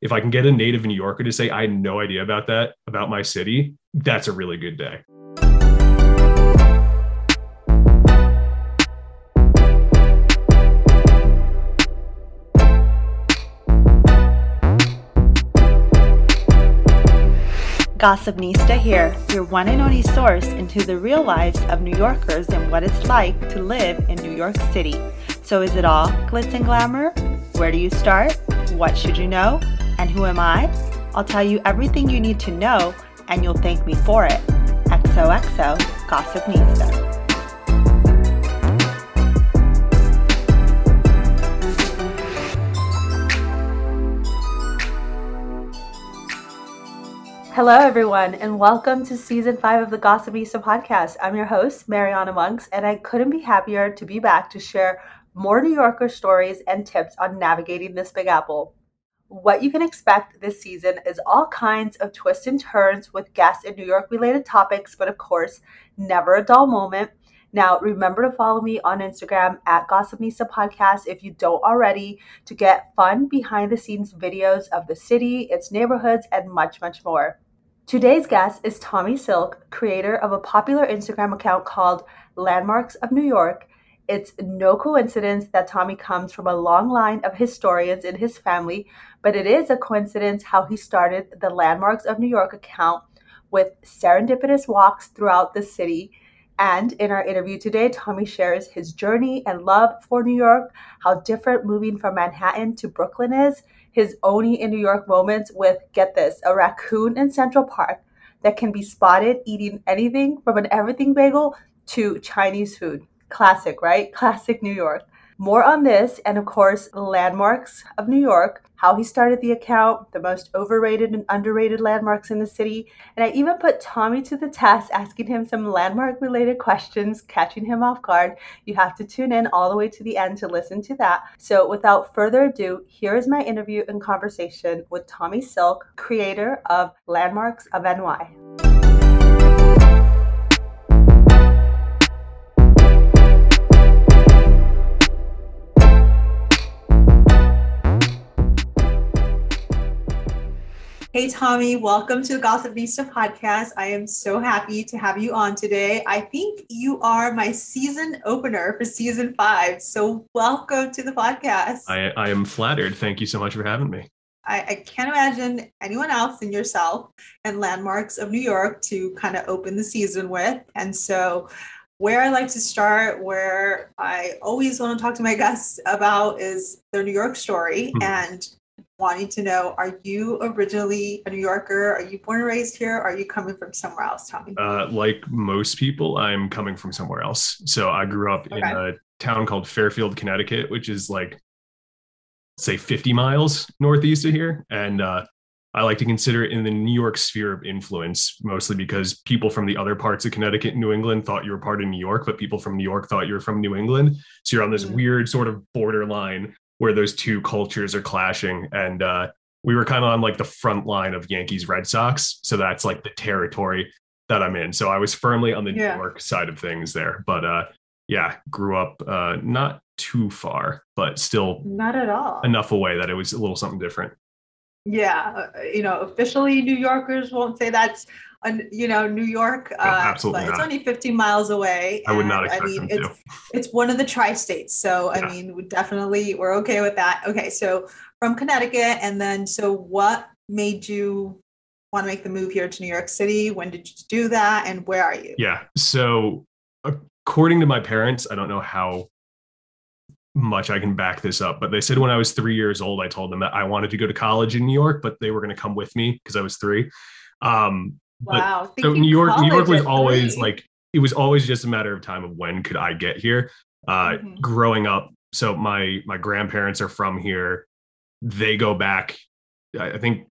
if I can get a native New Yorker to say, I had no idea about that, about my city, that's a really good day. Gossipnista here, your one and only source into the real lives of New Yorkers and what it's like to live in New York City. So, is it all glitz and glamour? Where do you start? What should you know? And who am I? I'll tell you everything you need to know, and you'll thank me for it. XOXO Gossipnista. Hello, everyone, and welcome to season five of the Gossipnista podcast. I'm your host, Mariana Monks, and I couldn't be happier to be back to share more New Yorker stories and tips on navigating this Big Apple. What you can expect this season is all kinds of twists and turns with guests and New York related topics, but of course, never a dull moment. Now, remember to follow me on Instagram at Gossipnista Podcast if you don't already to get fun behind the scenes videos of the city, its neighborhoods, and much, much more. Today's guest is Tommy Silk, creator of a popular Instagram account called Landmarks of New York. It's no coincidence that Tommy comes from a long line of historians in his family, but it is a coincidence how he started the Landmarks of New York account with serendipitous walks throughout the city. And in our interview today, Tommy shares his journey and love for New York, how different moving from Manhattan to Brooklyn is, his Only in New York moments with, get this, a raccoon in Central Park that can be spotted eating anything from an everything bagel to Chinese food. Classic, right? Classic New York. More on this and, of course, landmarks of New York, how he started the account, the most overrated and underrated landmarks in the city. And I even put Tommy to the test, asking him some landmark related questions, catching him off guard. You have to tune in all the way to the end to listen to that. So, without further ado, here is my interview and conversation with Tommy Silk, creator of Landmarks of NY. Hey, Tommy, welcome to the Gossipnista podcast. I am so happy to have you on today. I think you are my season opener for season five. So, welcome to the podcast. I, I am flattered. Thank you so much for having me. I, I can't imagine anyone else than yourself and Landmarks of New York to kind of open the season with. And so, where I like to start, where I always want to talk to my guests about is their New York story. Mm-hmm. And wanting to know are you originally a New Yorker? Are you born and raised here? are you coming from somewhere else, Tommy? Uh, like most people, I'm coming from somewhere else. So I grew up okay. in a town called Fairfield, Connecticut, which is like, say, 50 miles northeast of here. And uh, I like to consider it in the New York sphere of influence, mostly because people from the other parts of Connecticut and New England thought you were part of New York, but people from New York thought you were from New England. So you're on this mm-hmm. weird sort of borderline where those two cultures are clashing. And uh, we were kind of on like the front line of Yankees Red Sox. So that's like the territory that I'm in. So I was firmly on the yeah. New York side of things there. But uh, yeah, grew up uh, not too far, but still not at all enough away that it was a little something different. Yeah, uh, you know, officially New Yorkers won't say that's you know, New York. No, uh, absolutely but it's only 15 miles away. I would not expect I mean, them it's, to. It's one of the tri-states, so yeah. I mean, we definitely we're okay with that. Okay, so from Connecticut, and then so what made you want to make the move here to New York City? When did you do that, and where are you? Yeah, so according to my parents, I don't know how much I can back this up, but they said when I was three years old, I told them that I wanted to go to college in New York, but they were going to come with me because I was three. Um, Wow. so New York, New York was always three. like it was always just a matter of time of when could I get here. Uh, mm-hmm. Growing up, so my my grandparents are from here. They go back, I think,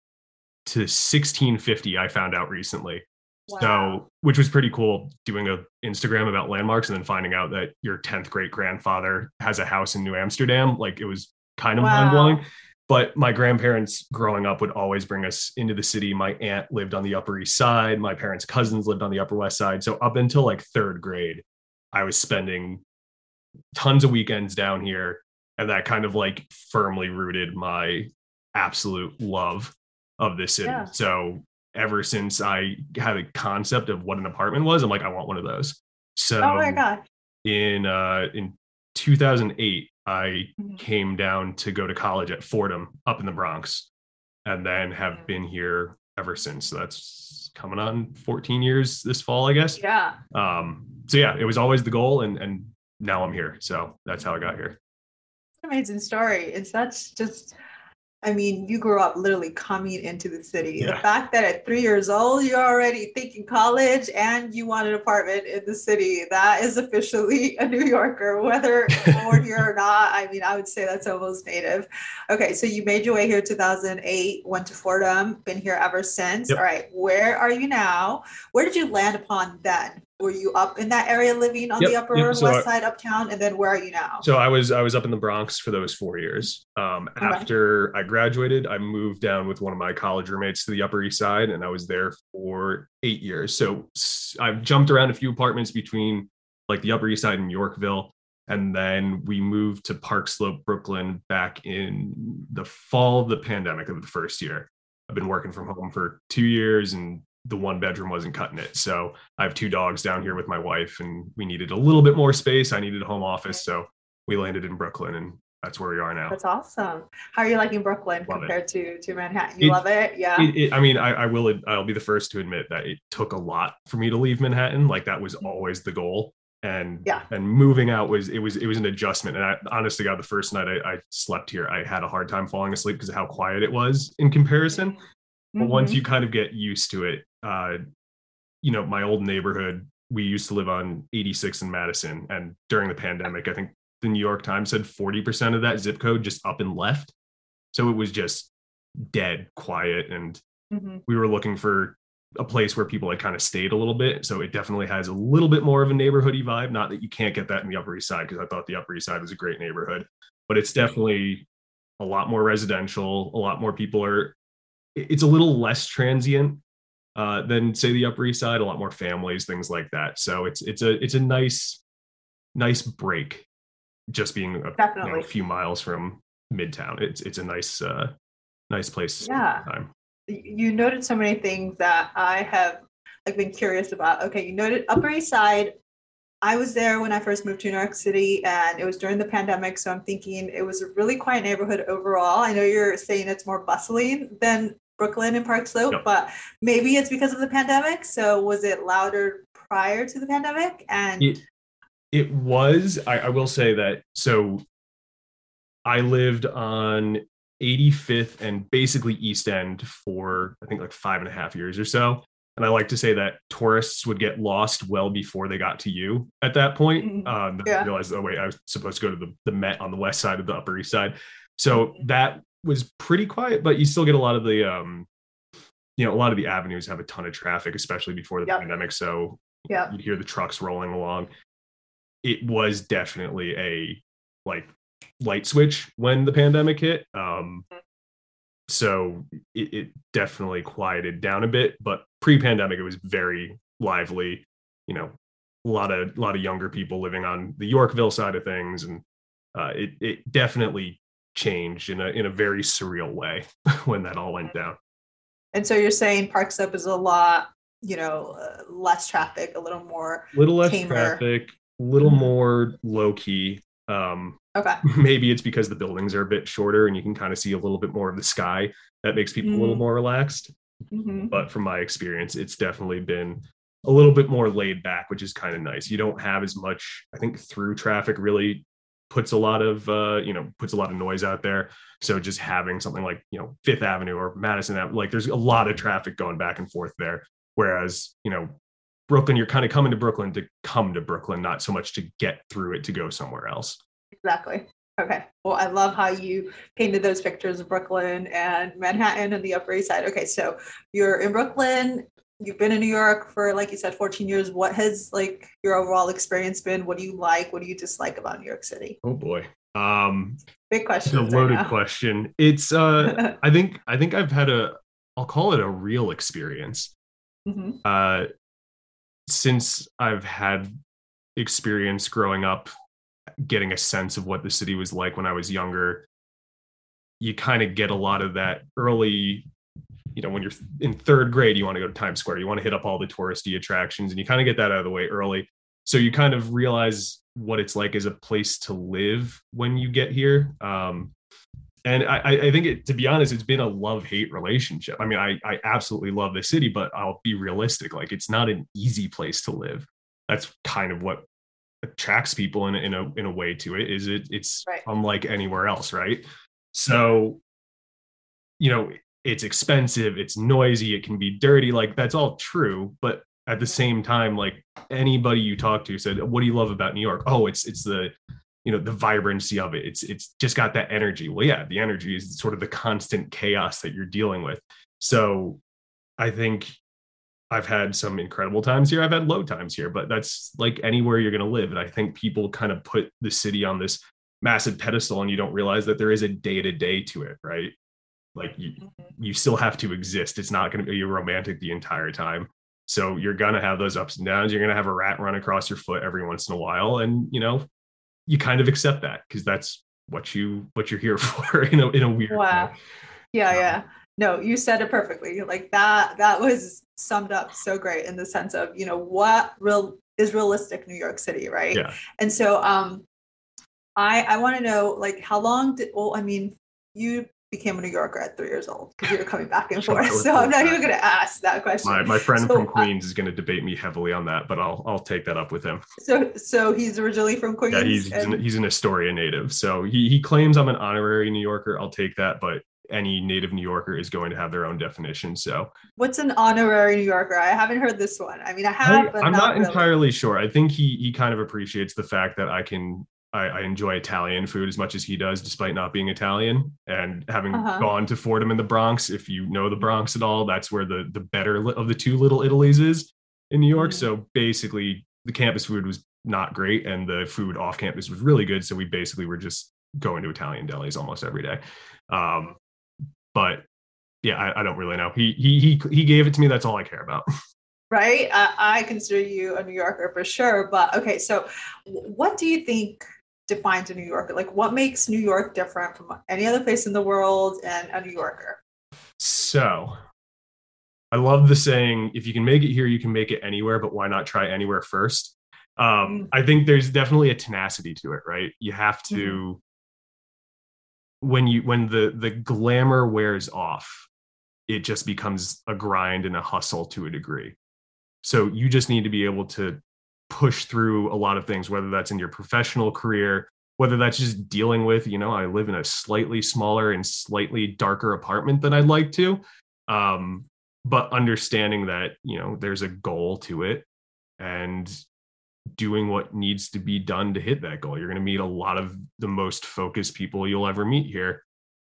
to 1650. I found out recently. Wow. So, which was pretty cool doing a Instagram about landmarks and then finding out that your 10th great grandfather has a house in New Amsterdam. Like it was kind of wow. mind blowing but my grandparents growing up would always bring us into the city my aunt lived on the upper east side my parents cousins lived on the upper west side so up until like third grade i was spending tons of weekends down here and that kind of like firmly rooted my absolute love of this city. Yeah. So ever since I had a concept of what an apartment was, I'm like, I want one of those. So oh my god. In uh in 2008, I mm-hmm. came down to go to college at Fordham up in the Bronx and then have been here ever since. So that's coming on 14 years this fall, I guess. Yeah. Um so yeah, it was always the goal and and now I'm here. So that's how I got here. Amazing story. It's that's just I mean, you grew up literally coming into the city. Yeah. The fact that at three years old, you're already thinking college and you want an apartment in the city, that is officially a New Yorker, whether born here or not. I mean, I would say that's almost native. Okay, so you made your way here 2008, went to Fordham, been here ever since. Yep. All right, where are you now? Where did you land upon then? Were you up in that area living on yep, the upper yep. so west side uptown and then where are you now so i was i was up in the bronx for those four years um, okay. after i graduated i moved down with one of my college roommates to the upper east side and i was there for eight years so i've jumped around a few apartments between like the upper east side and yorkville and then we moved to park slope brooklyn back in the fall of the pandemic of the first year i've been working from home for two years and the one bedroom wasn't cutting it. So I have two dogs down here with my wife, and we needed a little bit more space. I needed a home office, so we landed in Brooklyn, and that's where we are now. That's awesome. How are you liking Brooklyn love compared it. to to Manhattan? You it, love it, yeah. It, I mean, I, I, will. I'll be the first to admit that it took a lot for me to leave Manhattan. Like that was mm-hmm. always the goal, and yeah, and moving out was it was it was an adjustment. And I honestly, God, the first night I, I slept here, I had a hard time falling asleep because of how quiet it was in comparison. But mm-hmm. once you kind of get used to it, uh, you know, my old neighborhood, we used to live on 86 in Madison. And during the pandemic, I think the New York Times said 40% of that zip code just up and left. So it was just dead quiet. And mm-hmm. we were looking for a place where people had kind of stayed a little bit. So it definitely has a little bit more of a neighborhoody vibe. Not that you can't get that in the Upper East Side, because I thought the Upper East Side was a great neighborhood, but it's definitely a lot more residential. A lot more people are it's a little less transient uh, than say the Upper East Side. A lot more families, things like that. So it's it's a it's a nice nice break, just being a, you know, a few miles from Midtown. It's it's a nice uh, nice place. Yeah. You noted so many things that I have like been curious about. Okay, you noted Upper East Side. I was there when I first moved to New York City, and it was during the pandemic. So I'm thinking it was a really quiet neighborhood overall. I know you're saying it's more bustling than Brooklyn and Park Slope, yep. but maybe it's because of the pandemic. So was it louder prior to the pandemic? And it, it was. I, I will say that. So I lived on 85th and basically East End for I think like five and a half years or so. And I like to say that tourists would get lost well before they got to you at that point. Mm-hmm. Um, yeah. Realized, oh wait, I was supposed to go to the, the Met on the west side of the Upper East Side. So mm-hmm. that was pretty quiet, but you still get a lot of the um, you know, a lot of the avenues have a ton of traffic, especially before the yep. pandemic. So yeah, you'd hear the trucks rolling along. It was definitely a like light switch when the pandemic hit. Um, mm-hmm. so it, it definitely quieted down a bit, but pre-pandemic it was very lively. You know, a lot of a lot of younger people living on the Yorkville side of things, and uh, it it definitely changed in a in a very surreal way when that all went down. And so you're saying Park Slope is a lot, you know, uh, less traffic, a little more, little less tamer. traffic, a little mm-hmm. more low key. Um, okay. Maybe it's because the buildings are a bit shorter and you can kind of see a little bit more of the sky. That makes people mm-hmm. a little mm-hmm. more relaxed. Mm-hmm. But from my experience, it's definitely been a little bit more laid back, which is kind of nice. You don't have as much, I think, through traffic really puts a lot of uh, you know puts a lot of noise out there. So just having something like you know Fifth Avenue or Madison like there's a lot of traffic going back and forth there. Whereas you know Brooklyn, you're kind of coming to Brooklyn to come to Brooklyn, not so much to get through it to go somewhere else. Exactly. Okay. Well, I love how you painted those pictures of Brooklyn and Manhattan and the Upper East Side. Okay, so you're in Brooklyn you've been in New York for like you said 14 years. What has like your overall experience been? What do you like? What do you dislike about New York City? Oh boy. Um big question. A loaded question. It's uh I think I think I've had a I'll call it a real experience. Mm-hmm. Uh since I've had experience growing up getting a sense of what the city was like when I was younger you kind of get a lot of that early you know when you're in third grade you want to go to times square you want to hit up all the touristy attractions and you kind of get that out of the way early so you kind of realize what it's like as a place to live when you get here um, and I, I think it, to be honest, it's been a love hate relationship. I mean, I, I absolutely love the city, but I'll be realistic. Like, it's not an easy place to live. That's kind of what attracts people in, in a in a way to it. Is it? It's right. unlike anywhere else, right? So, you know, it's expensive, it's noisy, it can be dirty. Like that's all true, but at the same time, like anybody you talk to said, "What do you love about New York?" Oh, it's it's the you know the vibrancy of it it's it's just got that energy well yeah the energy is sort of the constant chaos that you're dealing with so i think i've had some incredible times here i've had low times here but that's like anywhere you're going to live and i think people kind of put the city on this massive pedestal and you don't realize that there is a day to day to it right like you mm-hmm. you still have to exist it's not going to be romantic the entire time so you're going to have those ups and downs you're going to have a rat run across your foot every once in a while and you know you kind of accept that because that's what you what you're here for in a in a weird wow. way. Yeah, um, yeah. No, you said it perfectly. Like that that was summed up so great in the sense of, you know, what real is realistic New York City, right? Yeah. And so um I I want to know like how long did well, I mean, you became a New Yorker at three years old because you were coming back and forth. So I'm not even going to ask that question. My, my friend so, from uh, Queens is going to debate me heavily on that, but I'll I'll take that up with him. So so he's originally from Queens. Yeah, he's and... he's an Astoria native. So he he claims I'm an honorary New Yorker. I'll take that, but any native New Yorker is going to have their own definition. So, what's an honorary New Yorker? I haven't heard this one. I mean, I have. I, am not, not really. entirely sure. I think he he kind of appreciates the fact that I can I, I, enjoy Italian food as much as he does, despite not being Italian. And having uh-huh. gone to Fordham in the Bronx, if you know the Bronx at all, that's where the the better of the two little Italies is in New York. Mm-hmm. So basically, the campus food was not great, and the food off campus was really good. So we basically were just going to Italian delis almost every day. Um, but yeah, I, I don't really know. He he he he gave it to me. That's all I care about. right? I, I, consider you a New Yorker for sure. But okay, so what do you think defines a New Yorker? Like, what makes New York different from any other place in the world and a New Yorker? So, I love the saying, if you can make it here, you can make it anywhere, but why not try anywhere first? Um, mm-hmm. I think there's definitely a tenacity to it, right? You have to. Mm-hmm. when you when the the glamour wears off it just becomes a grind and a hustle to a degree so you just need to be able to push through a lot of things, whether that's in your professional career, whether that's just dealing with, you know, I live in a slightly smaller and slightly darker apartment than I'd like to. Um, but understanding that, you know, there's a goal to it and doing what needs to be done to hit that goal. You're going to meet a lot of the most focused people you'll ever meet here.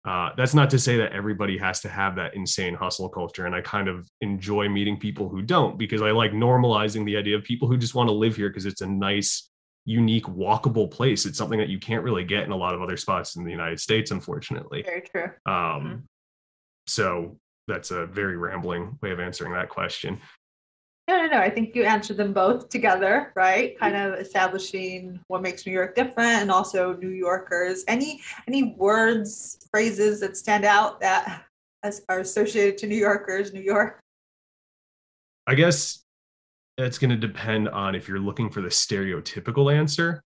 Uh, that's not to say that everybody has to have that insane hustle culture. And I kind of enjoy meeting people who don't because I like normalizing the idea of people who just want to live here because it's a nice, unique, walkable place. It's something that you can't really get in a lot of other spots in the United States, unfortunately. Very true. Um, mm-hmm. So that's a very rambling way of answering that question. No, no, no. I think you answered them both together, right? Kind of establishing what makes New York different and also New Yorkers. Any any words, phrases that stand out that are associated to New Yorkers, New York? I guess it's going to depend on if you're looking for the stereotypical answer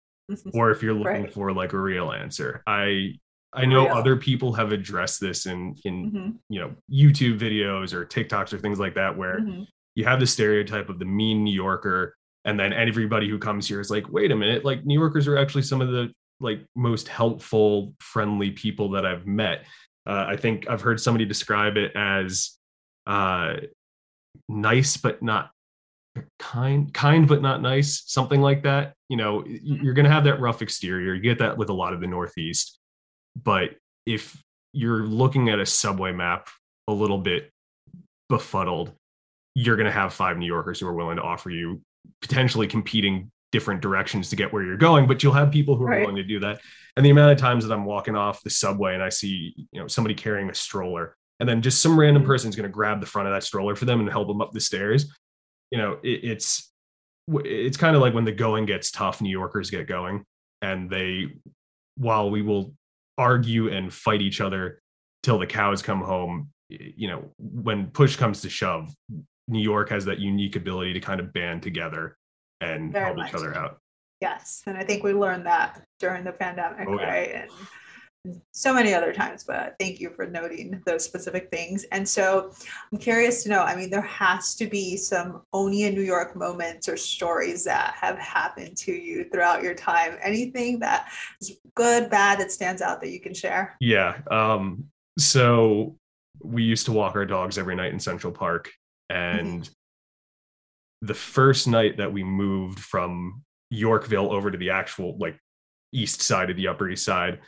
or if you're looking right. for like a real answer. I I know real. other people have addressed this in in mm-hmm. you know YouTube videos or TikToks or things like that where mm-hmm you have the stereotype of the mean New Yorker, and then everybody who comes here is like, wait a minute, like New Yorkers are actually some of the like most helpful, friendly people that I've met. Uh, I think I've heard somebody describe it as uh, nice but not kind, kind but not nice, something like that. You know, mm-hmm. you're going to have that rough exterior. You get that with a lot of the Northeast, but if you're looking at a subway map a little bit befuddled, you're going to have five New Yorkers who are willing to offer you potentially competing different directions to get where you're going, but you'll have people who are right. willing to do that. And the amount of times that I'm walking off the subway and I see, you know, somebody carrying a stroller and then just some random mm-hmm. person is going to grab the front of that stroller for them and help them up the stairs. You know, it, it's it's kind of like when the going gets tough, New Yorkers get going and they while we will argue and fight each other till the cows come home. You know, when push comes to shove, New York has that unique ability to kind of band together and Very help much. each other out. Yes, and I think we learned that during the pandemic, oh, right? Yeah. And so many other times, but thank you for noting those specific things. And so I'm curious to know I mean, there has to be some Only in New York moments or stories that have happened to you throughout your time. Anything that is good, bad, that stands out that you can share? Yeah. Um, so we used to walk our dogs every night in Central Park. And mm-hmm. the first night that we moved from Yorkville over to the actual like east side of the Upper East Side,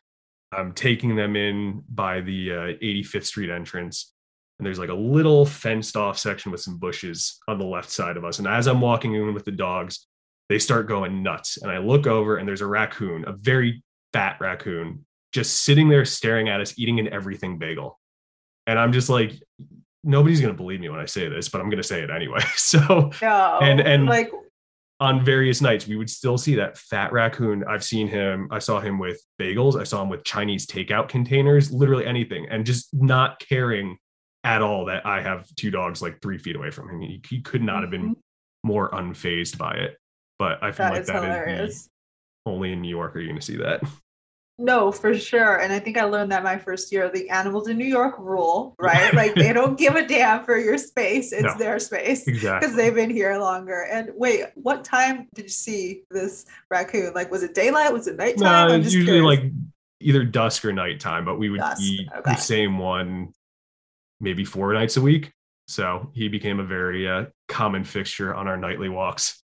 I'm taking them in by the uh, 85th Street entrance. And there's like a little fenced off section with some bushes on the left side of us. And as I'm walking in with the dogs, they start going nuts. And I look over and there's a raccoon, a very fat raccoon, just sitting there staring at us, eating an everything bagel. And I'm just like, nobody's going to believe me when I say this, but I'm going to say it anyway. So, no, and, and like, on various nights we would still see that fat raccoon i've seen him i saw him with bagels i saw him with chinese takeout containers literally anything and just not caring at all that i have two dogs like three feet away from him he, he could not have been mm-hmm. more unfazed by it but i feel that like is that is the, only in new york are you going to see that No, for sure. And I think I learned that my first year, the animals in New York rule, right? like they don't give a damn for your space. It's no, their space. Exactly. Because they've been here longer. And wait, what time did you see this raccoon? Like, was it daylight? Was it nighttime? No, it's usually curious. like either dusk or nighttime, but we would dusk. eat okay. the same one maybe four nights a week. So he became a very uh, common fixture on our nightly walks.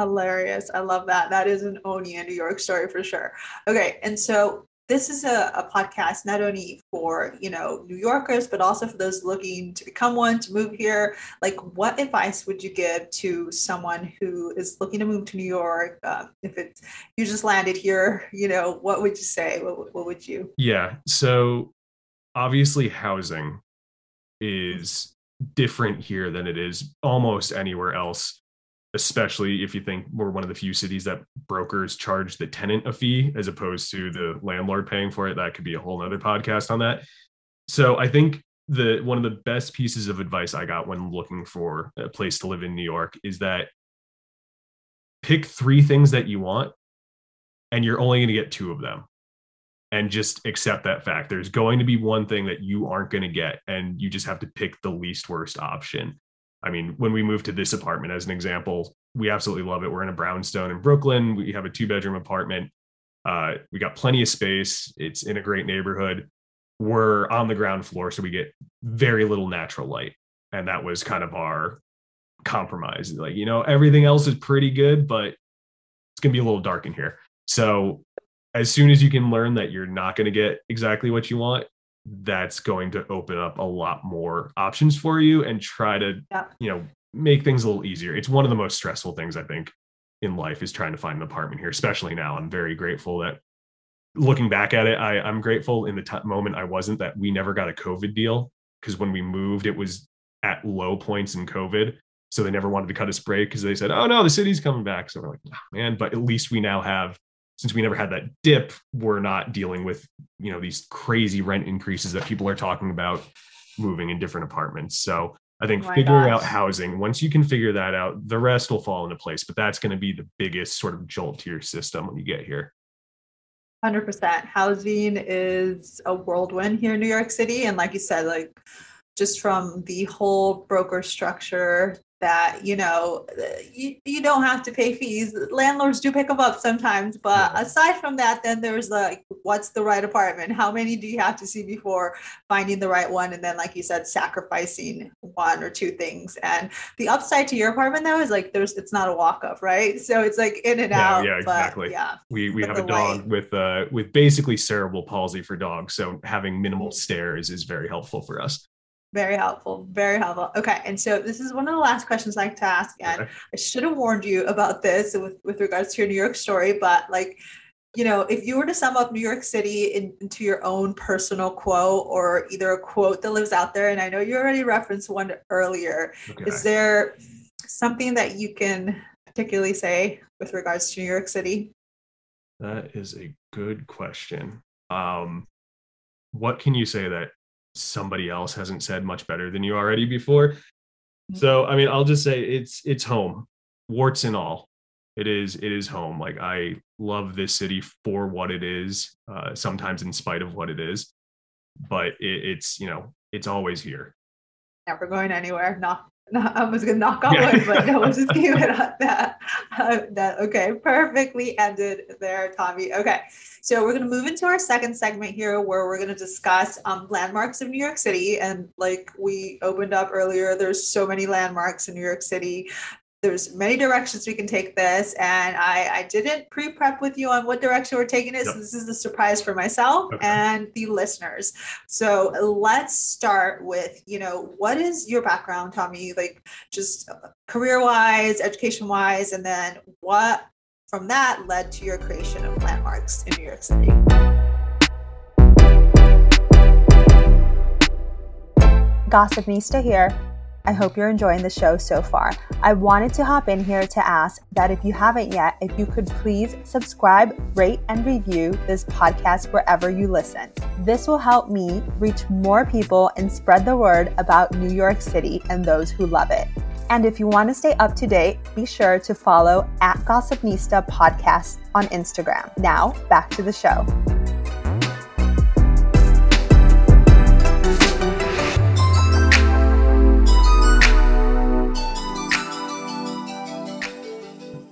Hilarious. I love that. That is an Oni in New York story for sure. Okay. And so this is a, a, podcast not only for you know new yorkers but also for those looking to become one to move here like what advice would you give to someone who is looking to move to new york uh, if it's you just landed here you know what would you say what, what would you yeah so obviously housing is different here than it is almost anywhere else especially if you think we're one of the few cities that brokers charge the tenant a fee as opposed to the landlord paying for it. That could be a whole other podcast on that. So I think the one of the best pieces of advice I got when looking for a place to live in New York is that pick three things that you want and you're only going to get two of them and just accept that fact. There's going to be one thing that you aren't going to get, and you just have to pick the least worst option. I mean, when we moved to this apartment, as an example, we absolutely love it. We're in a brownstone in Brooklyn. We have a two bedroom apartment. Uh, we got plenty of space. It's in a great neighborhood. We're on the ground floor, so we get very little natural light. And that was kind of our compromise. Like, you know, everything else is pretty good, but it's going to be a little dark in here. So, as soon as you can learn that you're not going to get exactly what you want, that's going to open up a lot more options for you and try to yeah. you know make things a little easier. It's one of the most stressful things i think in life is trying to find an apartment here especially now. I'm very grateful that looking back at it I, i'm grateful in the t- moment i wasn't that we never got a covid deal because when we moved it was at low points in covid so they never wanted to cut us break because they said oh no the city's coming back. So we're like oh, man but at least we now have since we never had that dip, we're not dealing with, you know, these crazy rent increases that people are talking about moving in different apartments. So I think oh figuring gosh. out housing, once you can figure that out, the rest will fall into place. But that's going to be the biggest sort of jolt to your system when you get here. 100%. Housing is a whirlwind here in New York City. And like you said, like just from the whole broker structure that you know you, you don't have to pay fees. Landlords do pick them up sometimes but aside from that then there's like what's the right apartment? How many do you have to see before finding the right one? And then like you said sacrificing one or two things. And the upside to your apartment though is like there's it's not a walk up right? So it's like in and yeah, out yeah exactly. yeah we we have a dog light. with uh with basically cerebral palsy for dogs so having minimal stairs is very helpful for us very helpful. Very helpful. Okay. And so this is one of the last questions I like to ask. And okay. I should have warned you about this with, with regards to your New York story, but like, you know, if you were to sum up New York City in, into your own personal quote or either a quote that lives out there, and I know you already referenced one earlier, okay. is there something that you can particularly say with regards to New York City? That is a good question. Um, what can you say that somebody else hasn't said much better than you already before. Mm-hmm. So, I mean, I'll just say it's it's home, warts and all. It is it is home. Like I love this city for what it is. Uh, sometimes in spite of what it is, but it, it's you know it's always here. Never going anywhere. Knock I was gonna knock on wood, but no, we'll just keep it at that. Uh, that okay, perfectly ended there, Tommy. Okay, so we're gonna move into our second segment here, where we're gonna discuss um, landmarks of New York City. And like we opened up earlier, there's so many landmarks in New York City there's many directions we can take this and i i didn't pre-prep with you on what direction we're taking it yep. so this is a surprise for myself okay. and the listeners so let's start with you know what is your background tommy like just career wise education wise and then what from that led to your creation of landmarks in new york city gossipnista here I hope you're enjoying the show so far. I wanted to hop in here to ask that if you haven't yet, if you could please subscribe, rate, and review this podcast wherever you listen. This will help me reach more people and spread the word about New York City and those who love it. And if you want to stay up to date, be sure to follow at Gossipnista Podcast on Instagram. Now, back to the show.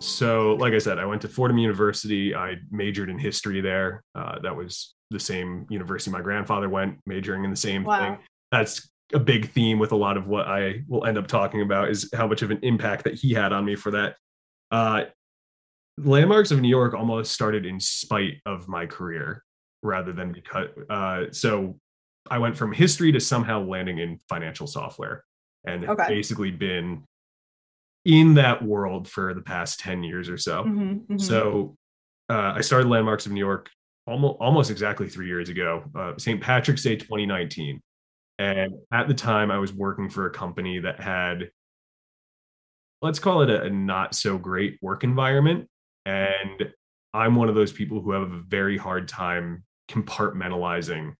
So like I said, I went to Fordham University. I majored in history there. Uh, that was the same university my grandfather went, majoring in the same wow. thing. That's a big theme with a lot of what I will end up talking about is how much of an impact that he had on me for that. Uh, Landmarks of New York almost started in spite of my career rather than because. Uh, so I went from history to somehow landing in financial software and okay. basically been in that world for the past 10 years or so. Mm-hmm, mm-hmm. So uh, I started Landmarks of New York almost, almost exactly three years ago, uh, St. Patrick's Day 2019. And at the time, I was working for a company that had, let's call it a, a not so great work environment. And I'm one of those people who have a very hard time compartmentalizing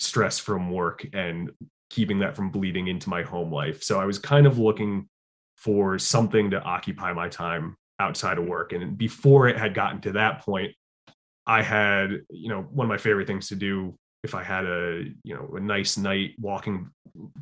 stress from work and keeping that from bleeding into my home life. So I was kind of looking for something to occupy my time outside of work. And before it had gotten to that point, I had, you know, one of my favorite things to do if I had a, you know, a nice night walking,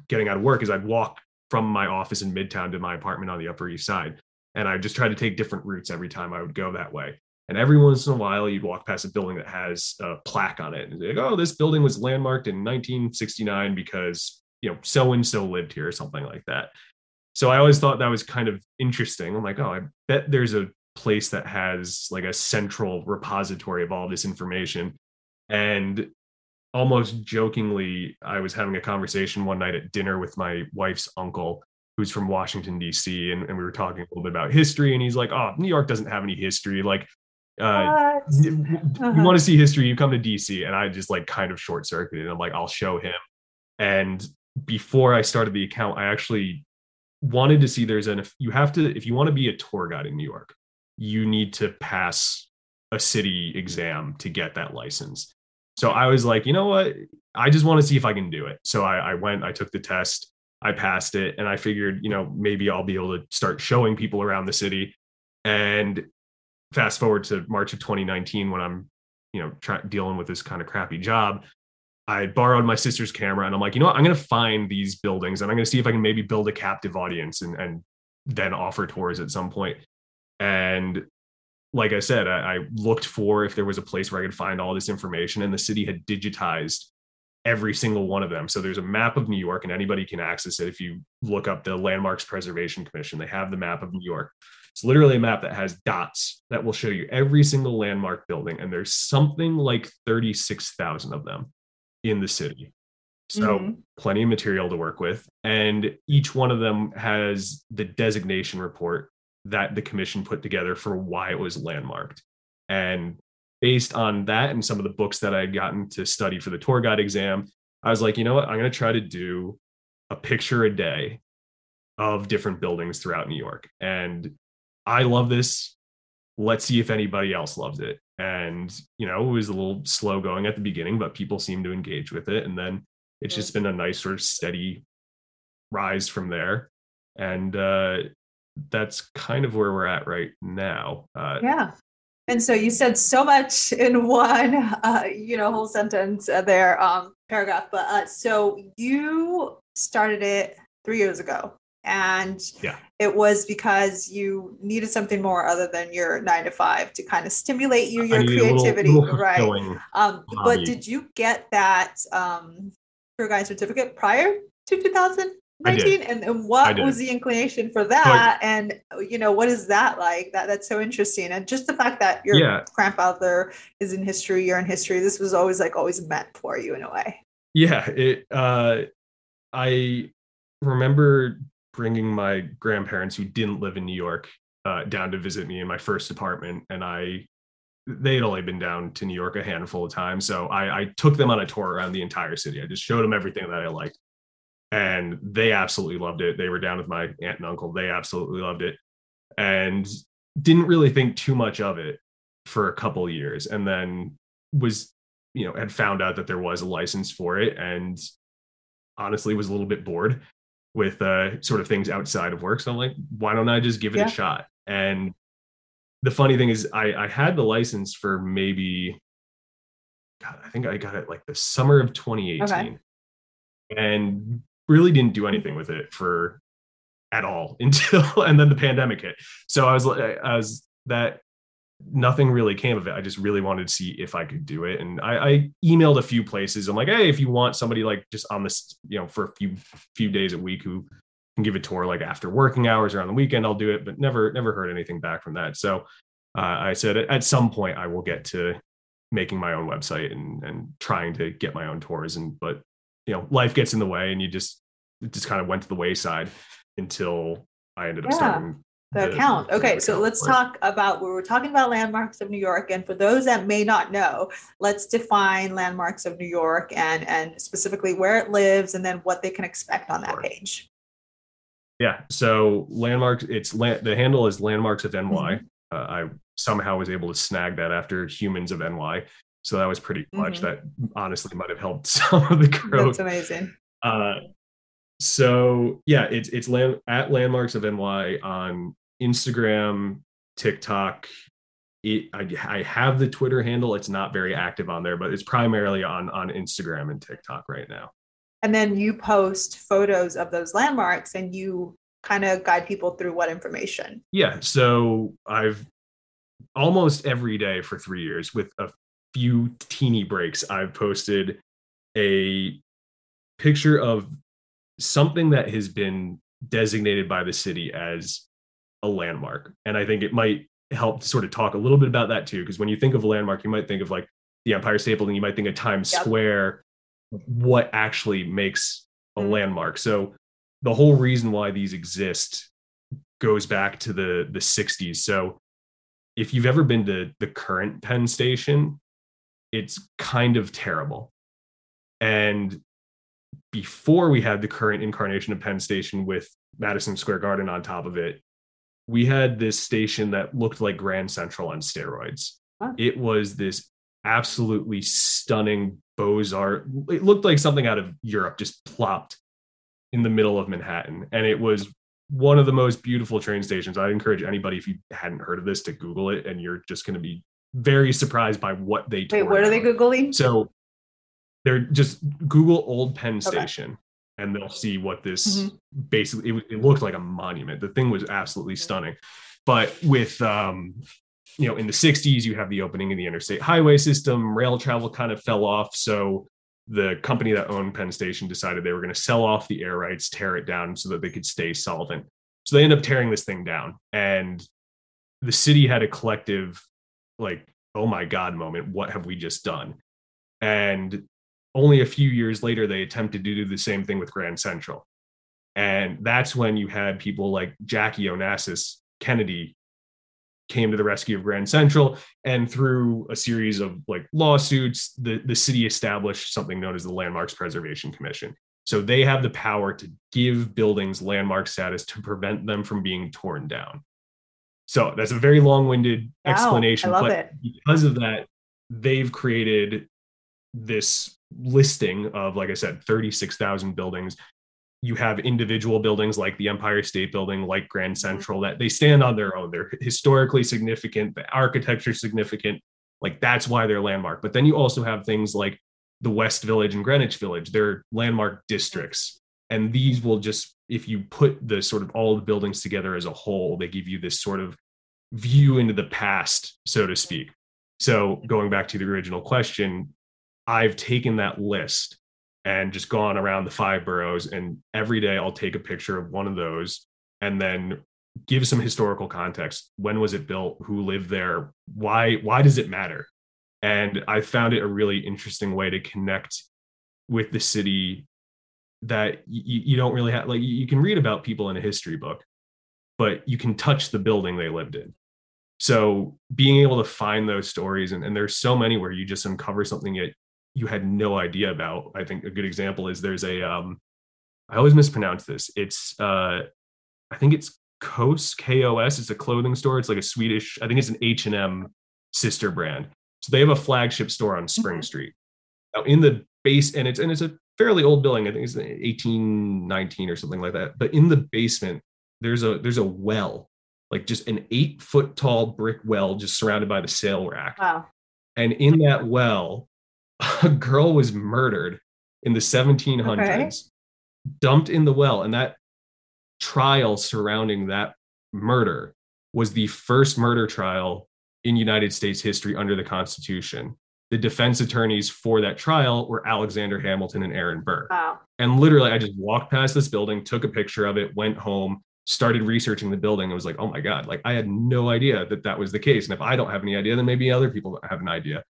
getting out of work is I'd walk from my office in Midtown to my apartment on the Upper East Side. And I just tried to take different routes every time I would go that way. And every once in a while, you'd walk past a building that has a plaque on it. And like, oh, this building was landmarked in 1969 because, you know, so and so lived here or something like that. So I always thought that was kind of interesting. I'm like, oh, I bet there's a place that has like a central repository of all this information. And almost jokingly, I was having a conversation one night at dinner with my wife's uncle, who's from Washington, D.C. And, and we were talking a little bit about history. And he's like, oh, New York doesn't have any history. Like, uh, uh-huh. you want to see history, you come to DC. And I just like kind of short circuited. I'm like, I'll show him. And before I started the account, I actually wanted to see there's an if you have to if you want to be a tour guide in New York, you need to pass a city exam to get that license. So I was like, you know what? I just want to see if I can do it. So I, I went, I took the test, I passed it, and I figured, you know, maybe I'll be able to start showing people around the city. And fast forward to March of 2019 when I'm, you know, dealing with this kind of crappy job. I borrowed my sister's camera and I'm like, you know what? I'm going to find these buildings and I'm going to see if I can maybe build a captive audience and, and then offer tours at some point. And like I said, I, I, looked for if there was a place where I could find all this information, and the city had digitized every single one of them. So there's a map of New York, and anybody can access it. If you look up the Landmarks Preservation Commission, they have the map of New York. It's literally a map that has dots that will show you every single landmark building, and there's something like 36,000 of them in the city. So mm-hmm. plenty of material to work with. And each one of them has the designation report that the commission put together for why it was landmarked. And based on that and some of the books that I had gotten to study for the tour guide exam, I was like, you know what? I'm going to try to do a picture a day of different buildings throughout New York. And I love this. Let's see if anybody else loves it and you know it was a little slow going at the beginning but people seemed to engage with it and then it's just been a nice sort of steady rise from there. And uh, that's kind of where we're at right now. Uh, yeah. And so you said so much in one, uh, you know, whole sentence uh, there, um, paragraph. But uh, so you started it three years ago, and yeah. it was because you needed something more other than your nine to five to kind of stimulate you, your creativity, little, little right? Um, but did you get that um, tour guide certificate prior to 2019 and, and what was the inclination for that? But, and you know what is that like? That that's so interesting. And just the fact that your yeah. grandfather is in history you're in history this was always like always meant for you in a way. Yeah it uh i remember bringing my grandparents who didn't live in new york uh, down to visit me in my first apartment and i they had only been down to new york a handful of times so I, I took them on a tour around the entire city i just showed them everything that i liked and they absolutely loved it. They were down with my aunt and uncle. They absolutely loved it and didn't really think too much of it for a couple years and then was you know had found out that there was a license for it and honestly was a little bit bored with uh sort of things outside of work so i'm like why don't i just give it yeah. a shot and the funny thing is i i had the license for maybe God, i think i got it like the summer of 2018 okay. and really didn't do anything with it for at all until and then the pandemic hit. So I was like, I was that nothing really came of it. I just really wanted to see if I could do it. And I, I, emailed a few places. I'm like, hey, if you want somebody like just on this, you know, for a few few days a week who can give a tour like after working hours or on the weekend, I'll do it. But never never heard anything back from that. So uh, I said at some point I will get to making my own website and and trying to get my own tours. And but you know life gets in the way and you just it just kind of went to the wayside until I ended up yeah. starting the, account. Okay, so let's talk about we were talking about landmarks of New York, and for those that may not know, let's define landmarks of New York and and specifically where it lives, and then what they can expect on that page. Yeah, so landmarks. It's the handle is landmarks of NY. Mm-hmm. Uh, I somehow was able to snag that after humans of NY. So that was pretty clutch. Mm-hmm. That honestly might have helped some of the growth. That's amazing. Uh, so yeah, it's it's land, at landmarks of NY on Instagram, TikTok. It, I, I have the Twitter handle. It's not very active on there, but it's primarily on on Instagram and TikTok right now. And then you post photos of those landmarks, and you kind of guide people through what information. Yeah. So I've almost every day for three years with a few teeny breaks, I've posted a picture of something that has been designated by the city as a landmark. And I think it might help to sort of talk a little bit about that too, because when you think of a landmark, you might think of like the Empire State Building, you might think of Times yep. Square, what actually makes a mm-hmm. landmark. So the whole reason why these exist goes back to the the 60s. So if you've ever been to the current Penn Station, it's kind of terrible. And before we had the current incarnation of Penn Station with Madison Square Garden on top of it, we had this station that looked like Grand Central on steroids. It was this absolutely stunning Beaux Art. It looked like something out of Europe just plopped in the middle of Manhattan. And it was one of the most beautiful train stations. I'd encourage anybody, if you hadn't heard of this, to Google it, and you're just going to be very surprised by what they Wait, what are they Googling? So they're just Google Old Penn Station. And they'll see what this mm-hmm. basically it, it looked like a monument. The thing was absolutely stunning. But with um, you know, in the 60s, you have the opening of the interstate highway system. Rail travel kind of fell off. So the company that owned Penn Station decided they were going to sell off the air rights, tear it down so that they could stay solvent. So they end up tearing this thing down. And the city had a collective, like, oh my God moment. What have we just done? And only a few years later, they attempted to do the same thing with Grand Central. And that's when you had people like Jackie Onassis Kennedy came to the rescue of Grand Central. And through a series of like lawsuits, the, the city established something known as the Landmarks Preservation Commission. So they have the power to give buildings landmark status to prevent them from being torn down. So that's a very long-winded wow, explanation. but it. because of that, they've created this listing of, like I said, 36,000 buildings. You have individual buildings like the Empire State Building, like Grand mm-hmm. Central, that they stand on their own. They're historically significant, the architecture significant. Like that's why they're landmark. But then you also have things like the West Village and Greenwich Village. They're landmark districts. And these will just, if you put the sort of all the buildings together as a whole, they give you this sort of view into the past, so to speak. So going back to the original question, I've taken that list and just gone around the five boroughs and every day I'll take a picture of one of those and then give some historical context. When was it built? Who lived there? Why why does it matter? And I found it a really interesting way to connect with the city that you, you don't really have like you can read about people in a history book, but you can touch the building they lived in so being able to find those stories and, and there's so many where you just uncover something that you had no idea about i think a good example is there's a um i always mispronounce this it's uh i think it's COS COS it's a clothing store it's like a swedish i think it's an h&m sister brand so they have a flagship store on spring mm-hmm. street now in the base and it's and it's a fairly old building i think it's 1819 or something like that but in the basement there's a there's a well like just an eight foot tall brick well just surrounded by the sale rack. Wow. And in that well, a girl was murdered in the 1700s, okay. dumped in the well. And that trial surrounding that murder was the first murder trial in United States history under the Constitution. The defense attorneys for that trial were Alexander Hamilton and Aaron Burr. Wow. And literally, I just walked past this building, took a picture of it, went home, started researching the building and was like, oh my God, like I had no idea that that was the case. And if I don't have any idea, then maybe other people have an idea.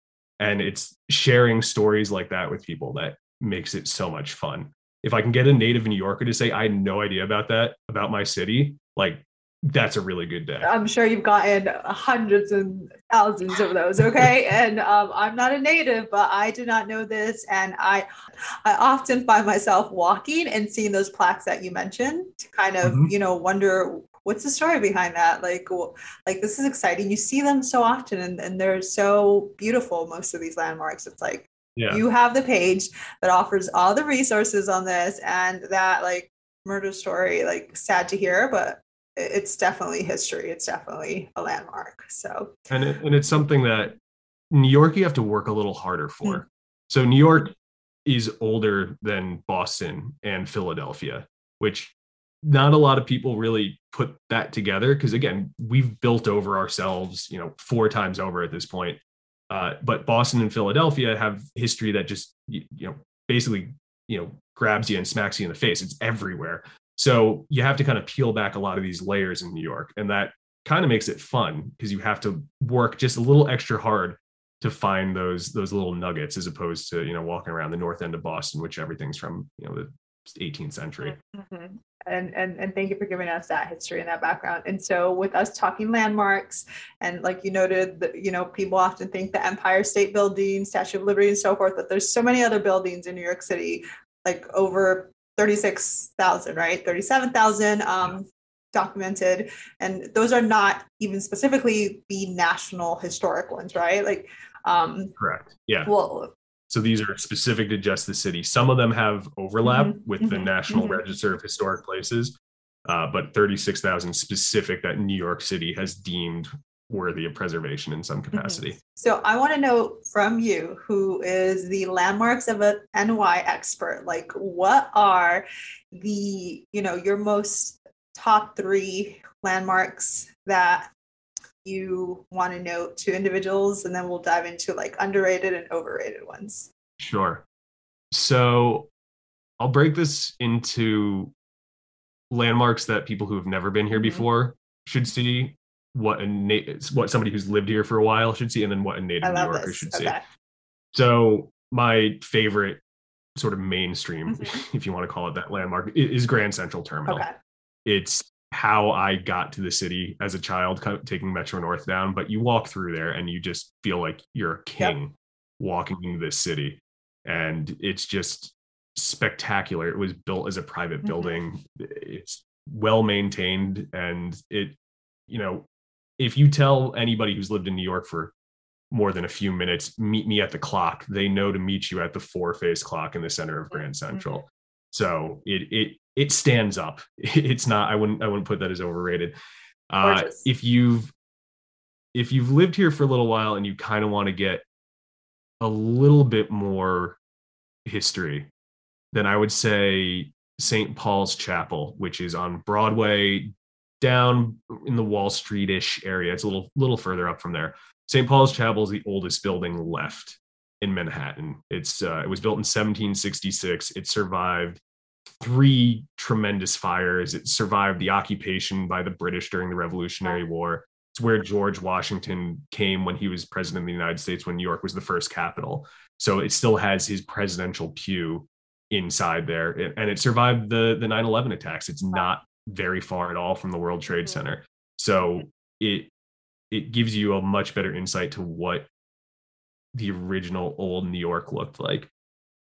And it's sharing stories like that with people that makes it so much fun. If I can get a native New Yorker to say, I had no idea about that, about my city, like that's a really good day. I'm sure you've gotten hundreds and thousands of those. Okay. and um, I'm not a native, but I did not know this. And I, I often find myself walking and seeing those plaques that you mentioned to kind of, mm-hmm. you know, wonder what's the story behind that? Like, like this is exciting. You see them so often and, and they're so beautiful. Most of these landmarks, it's like, yeah. you have the page that offers all the resources on this and that like murder story, like sad to hear, but it's definitely history. It's definitely a landmark. So and it, and it's something that New York you have to work a little harder for. Mm-hmm. So New York is older than Boston and Philadelphia, which not a lot of people really put that together because again we've built over ourselves you know four times over at this point uh, but boston and philadelphia have history that just you, you know basically you know grabs you and smacks you in the face it's everywhere so you have to kind of peel back a lot of these layers in New York. And that kind of makes it fun because you have to work just a little extra hard to find those those little nuggets as opposed to you know walking around the north end of Boston, which everything's from you know the 18th century. Mm-hmm. And, and and thank you for giving us that history and that background. And so with us talking landmarks, and like you noted, that you know people often think the Empire State Building, Statue of Liberty, and so forth. But there's so many other buildings in New York City, like over 36,000, right? 37,000 um, documented. And those are not even specifically the national historic ones, right? Like, um, correct. Yeah. Well, so these are specific to just the city. Some of them have overlap mm-hmm, with mm-hmm, the National mm-hmm. Register of Historic Places, uh, but 36,000 specific that New York City has deemed worthy of preservation in some mm-hmm. capacity. So I want to know from you, who is the landmarks of an NY expert, like what are the, you know, your most top three landmarks that you want to note to individuals, and then we'll dive into like underrated and overrated ones. Sure. So I'll break this into landmarks that people who have never been here mm-hmm. before should see what a na- what somebody who's lived here for a while should see, and then what a native New Yorker this. should okay. see. So my favorite sort of mainstream, mm-hmm. if you want to call it that landmark, is Grand Central Terminal. Okay. It's how I got to the city as a child, taking Metro North down. But you walk through there and you just feel like you're a king yep. walking into this city, and it's just spectacular. It was built as a private mm-hmm. building. It's well maintained, and it, you know, if you tell anybody who's lived in New York for more than a few minutes, meet me at the clock. They know to meet you at the four phase clock in the center of Grand Central. Mm-hmm. So it it it stands up. It's not. I wouldn't I wouldn't put that as overrated. Uh, if you've if you've lived here for a little while and you kind of want to get a little bit more history, then I would say St. Paul's Chapel, which is on Broadway, down in the Wall Street-ish area. It's a little little further up from there. St. Paul's Chapel is the oldest building left in Manhattan. It's uh, it was built in 1766. It survived three tremendous fires. It survived the occupation by the British during the Revolutionary War. It's where George Washington came when he was president of the United States when New York was the first capital. So it still has his presidential pew inside there and it survived the the 9/11 attacks. It's not very far at all from the World Trade mm-hmm. Center. So it it gives you a much better insight to what the original old New York looked like.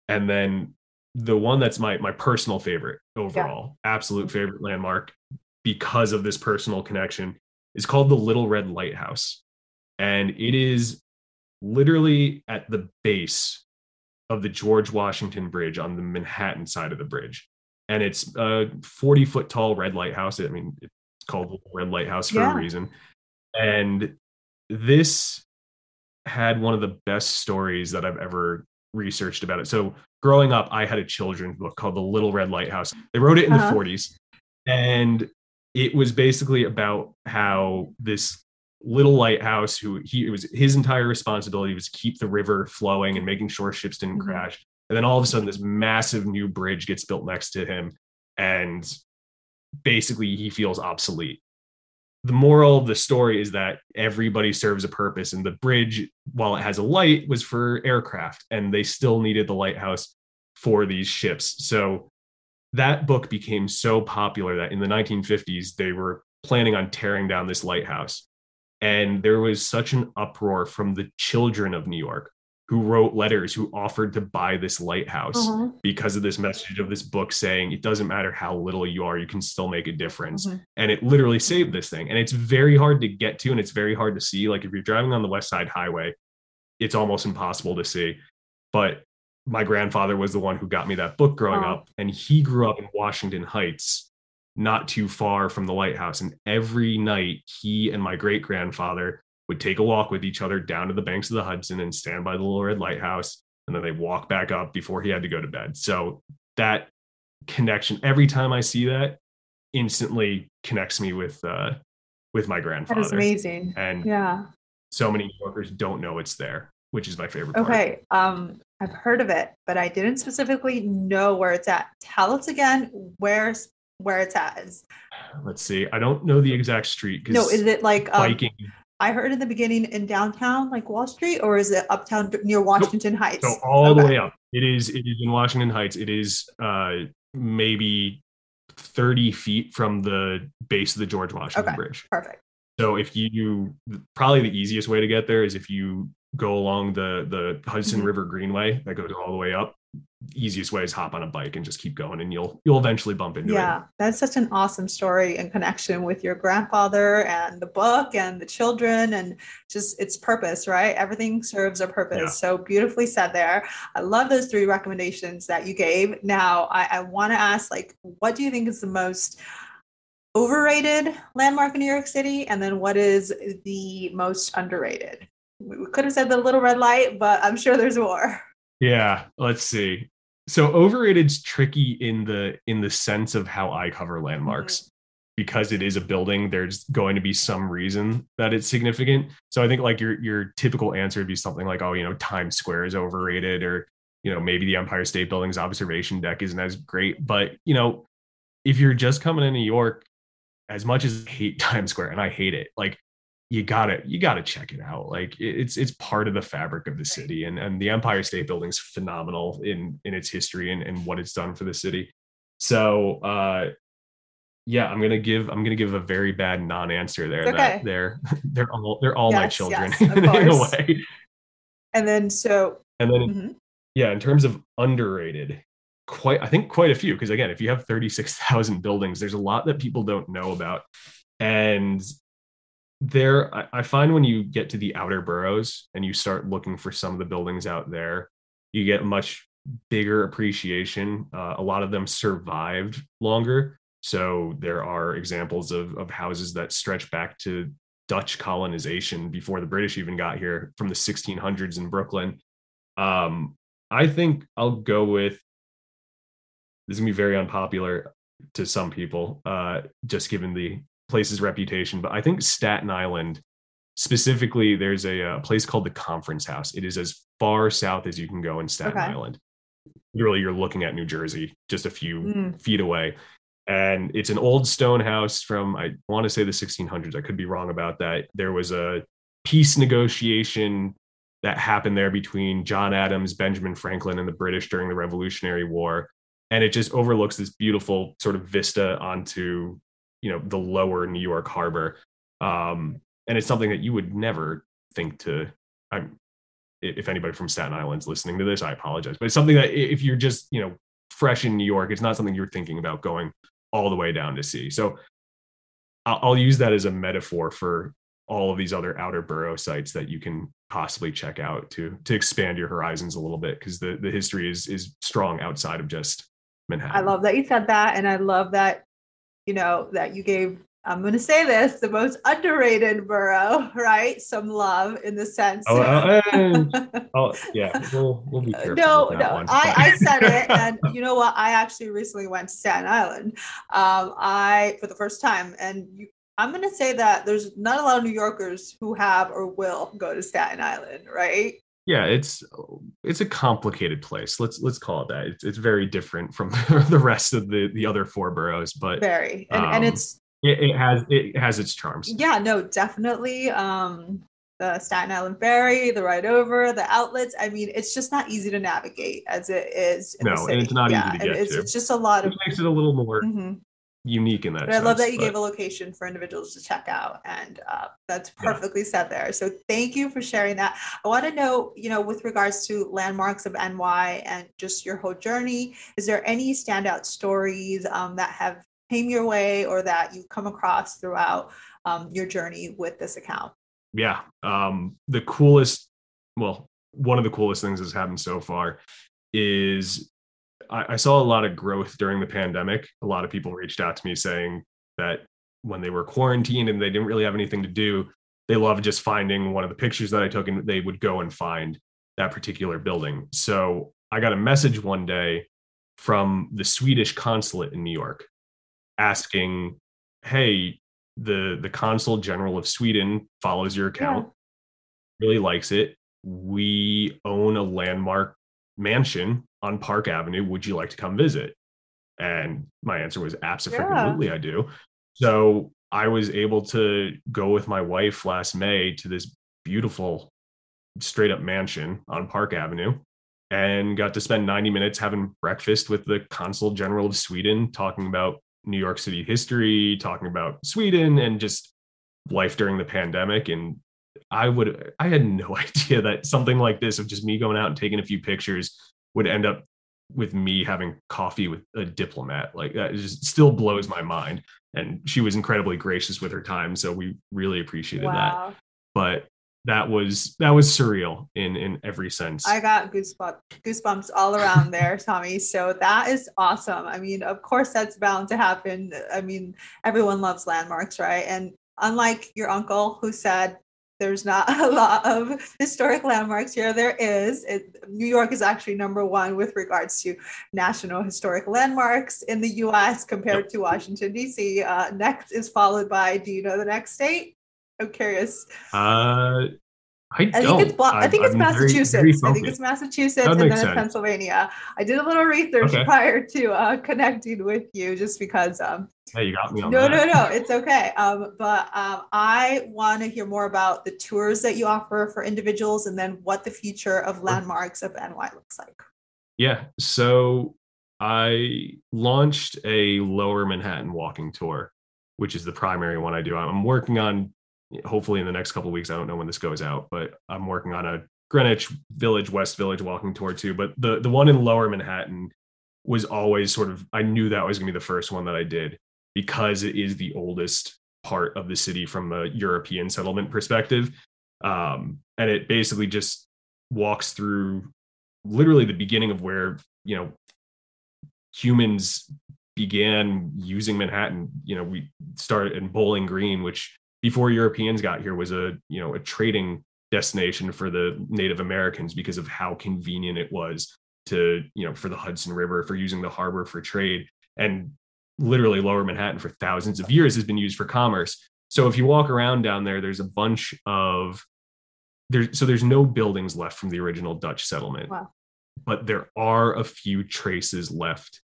And then the one that's my my personal favorite overall, yeah. absolute mm-hmm. favorite landmark because of this personal connection is called the Little Red Lighthouse. And it is literally at the base of the George Washington Bridge on the Manhattan side of the bridge. And it's a 40 foot tall red lighthouse. I mean, it's called the Red Lighthouse for yeah. a reason. And this had one of the best stories that I've ever researched about it. So growing up, I had a children's book called The Little Red Lighthouse. They wrote it in uh-huh. the 40s. And it was basically about how this little lighthouse who he it was his entire responsibility was to keep the river flowing and making sure ships didn't mm-hmm. crash and then all of a sudden this massive new bridge gets built next to him and basically he feels obsolete the moral of the story is that everybody serves a purpose and the bridge while it has a light was for aircraft and they still needed the lighthouse for these ships. So that book became so popular that in the 1950s they were planning on tearing down this lighthouse. And there was such an uproar from the children of new york who wrote letters who offered to buy this lighthouse uh-huh. because of this message of this book saying it doesn't matter how little you are you can still make a difference. Uh-huh. and it literally saved this thing. And it's very hard to get to and it's very hard to see. Like if you're driving on the west side highway it's almost impossible to see. But my grandfather was the one who got me that book growing up and he grew up in washington heights not too far from the lighthouse. And every night he and my great grandfather would take a walk with each other down to the banks of the hudson and stand by the little red lighthouse and then they walk back up before he had to go to bed so that connection every time i see that instantly connects me with uh with my grandfather that is amazing and yeah so many new yorkers don't know it's there which is my favorite okay part. um I've heard of it, but I didn't specifically know where it's at. Tell us again where where it's at. Let's see. I don't know the exact street. No, is it like um, biking? I heard in the beginning in downtown, like Wall Street, or is it uptown near Washington nope. Heights? So all okay. the way up. It is. It is in Washington Heights. It is uh, maybe thirty feet from the base of the George Washington okay. Bridge. Perfect. So if you probably the easiest way to get there is if you go along the the Hudson mm-hmm. River Greenway that goes all the way up. Easiest way is hop on a bike and just keep going, and you'll you'll eventually bump into yeah, it. Yeah, that's such an awesome story and connection with your grandfather and the book and the children and just its purpose, right? Everything serves a purpose. Yeah. So beautifully said there. I love those three recommendations that you gave. Now I, I want to ask, like, what do you think is the most overrated landmark in New York City, and then what is the most underrated? we could have said the little red light, but I'm sure there's more. Yeah, let's see. So overrated's tricky in the in the sense of how I cover landmarks. Mm-hmm. Because it is a building, there's going to be some reason that it's significant. So I think like your your typical answer would be something like, oh, you know, Times Square is overrated, or you know, maybe the Empire State Building's observation deck isn't as great. But you know, if you're just coming to New York, as much as I hate Times Square and I hate it, like you gotta you gotta check it out. Like it's it's part of the fabric of the city and and the empire state building is phenomenal in in its history and, and what it's done for the city. So uh yeah i'm gonna give i'm gonna give a very bad non-answer there okay. that they're they're all they're all yes, my children yes, in a way. And then so and then mm-hmm. yeah in terms of underrated quite i think quite a few because again if you have 36000 buildings there's a lot that people don't know about. And there I, I find when you get to the outer boroughs and you start looking for some of the buildings out there you get much bigger appreciation. Uh, a lot of them survived longer. So there are examples of, of houses that stretch back to dutch colonization before the british even got here from the 1600s in brooklyn. Um, i think i'll go with this is going to be very unpopular to some people uh, just given the place's reputation, but I think Staten Island specifically, there's a, a, place called the Conference House. It is as far south as you can go in Staten okay. Island. Literally, you're looking at New Jersey, just a few mm. feet away. And it's an old stone house from, I want to say the 1600s. I could be wrong about that. There was a peace negotiation that happened there between John Adams, Benjamin Franklin, and the British during the Revolutionary War. And it just overlooks this beautiful sort of vista onto you know the lower New York harbor, um, and it's something that you would never think to. I'm, if anybody from Staten Island's listening to this, I apologize, but it's something that if you're just you know fresh in New York, it's not something you're thinking about going all the way down to see. So I'll, I'll use that as a metaphor for all of these other outer borough sites that you can possibly check out to to expand your horizons a little bit because the the history is is strong outside of just Manhattan. I love that you said that, and I love that you know, that you gave, I'm going to say this, the most underrated borough, right? Some love in the sense. Oh, uh, oh yeah, we'll, we'll be careful. No, no, one, I, I said it. And you know what? I actually recently went to Staten Island. Um, I, for the first time, and you, I'm going to say that there's not a lot of New Yorkers who have or will go to Staten Island, right? Yeah it's it's a complicated place let's let's call it that. It's, it's very different from the rest of the the other four boroughs but very and, um, and it's it, it, has it has its charms. Yeah no definitely um the staten island ferry the ride over the outlets i mean it's just not easy to navigate as it is no and it's not yeah, easy to get it's, to. it's just a lot it of makes it a little more mm-hmm unique in that. But I love that you but... gave a location for individuals to check out, and uh, that's perfectly yeah. said there. So thank you for sharing that. I want to know, you know, with regards to landmarks of NY and just your whole journey, is there any standout stories um, that have came your way or that you've come across throughout um, your journey with this account? Yeah, um, the coolest, well, one of the coolest things that's happened so far is I, I saw a lot of growth during the pandemic. A lot of people reached out to me saying that when they were quarantined and they didn't really have anything to do, they loved just finding one of the pictures that I took and they would go and find that particular building. So I got a message one day from the Swedish consulate in New York asking, Hey, the the consul general of Sweden follows your account, yeah. really likes it. We own a landmark mansion on Park Avenue. Would you like to come visit? And my answer was absolutely, yeah. I do. So I was able to go with my wife last May to this beautiful, straight up mansion on Park Avenue and got to spend 90 minutes having breakfast with the consul general of Sweden, talking about New York City history, talking about Sweden and just life during the pandemic. And I would, I had no idea that something like this of just me going out and taking a few pictures would end up with me having coffee with a diplomat. Like that just still blows my mind. And she was incredibly gracious with her time. So we really appreciated wow. that. But that was that was surreal in in every sense. I got goosebumps goosebumps all around there, Tommy. So that is awesome. I mean, of course that's bound to happen. I mean, everyone loves landmarks, right? And unlike your uncle who said there's not a lot of historic landmarks here. There is. It, New York is actually number one with regards to national historic landmarks in the US compared to Washington, D.C. Uh, next is followed by, do you know the next state? I'm curious. Uh, I, I think it's I think it's I'm Massachusetts. Very, very I think it's Massachusetts and then it's Pennsylvania. I did a little research okay. prior to uh, connecting with you, just because. Um, hey, you got me on no, that. No, no, no, it's okay. Um, but um, I want to hear more about the tours that you offer for individuals, and then what the future of landmarks of NY looks like. Yeah, so I launched a Lower Manhattan walking tour, which is the primary one I do. I'm working on hopefully in the next couple weeks. I don't know when this goes out, but I'm working on a Greenwich Village, West Village walking tour too. But the the one in Lower Manhattan was always sort of I knew that was gonna be the first one that I did because it is the oldest part of the city from a European settlement perspective. Um, and it basically just walks through literally the beginning of where, you know, humans began using Manhattan. You know, we started in Bowling Green, which before Europeans got here was a, you know, a trading destination for the Native Americans because of how convenient it was to, you know, for the Hudson River, for using the harbor for trade. And literally lower Manhattan for thousands of years has been used for commerce. So if you walk around down there, there's a bunch of there. So there's no buildings left from the original Dutch settlement, Wow. but there are a few traces left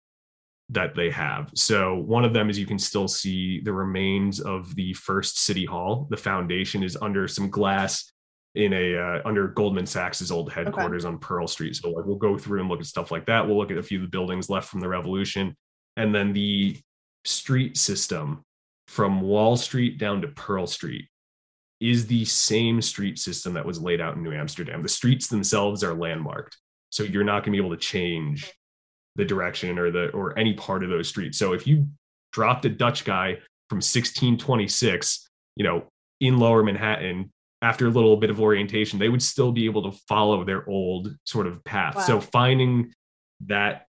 that they have. So one of them is you can still see the remains of the first city hall. The foundation is under some glass in a uh, under Goldman Sachs's old headquarters on Pearl Street. So like we'll go through and look at stuff like that. We'll look at a few of the buildings left from the revolution and then the street system from Wall Street down to Pearl Street is the same street system that was laid out in New Amsterdam. The streets themselves are landmarked. So you're not going to be able to change the direction or the or any part of those streets. So if you dropped a Dutch guy from 1626, you know, in lower Manhattan after a little bit of orientation, they would still be able to follow their old sort of path. Wow. So finding that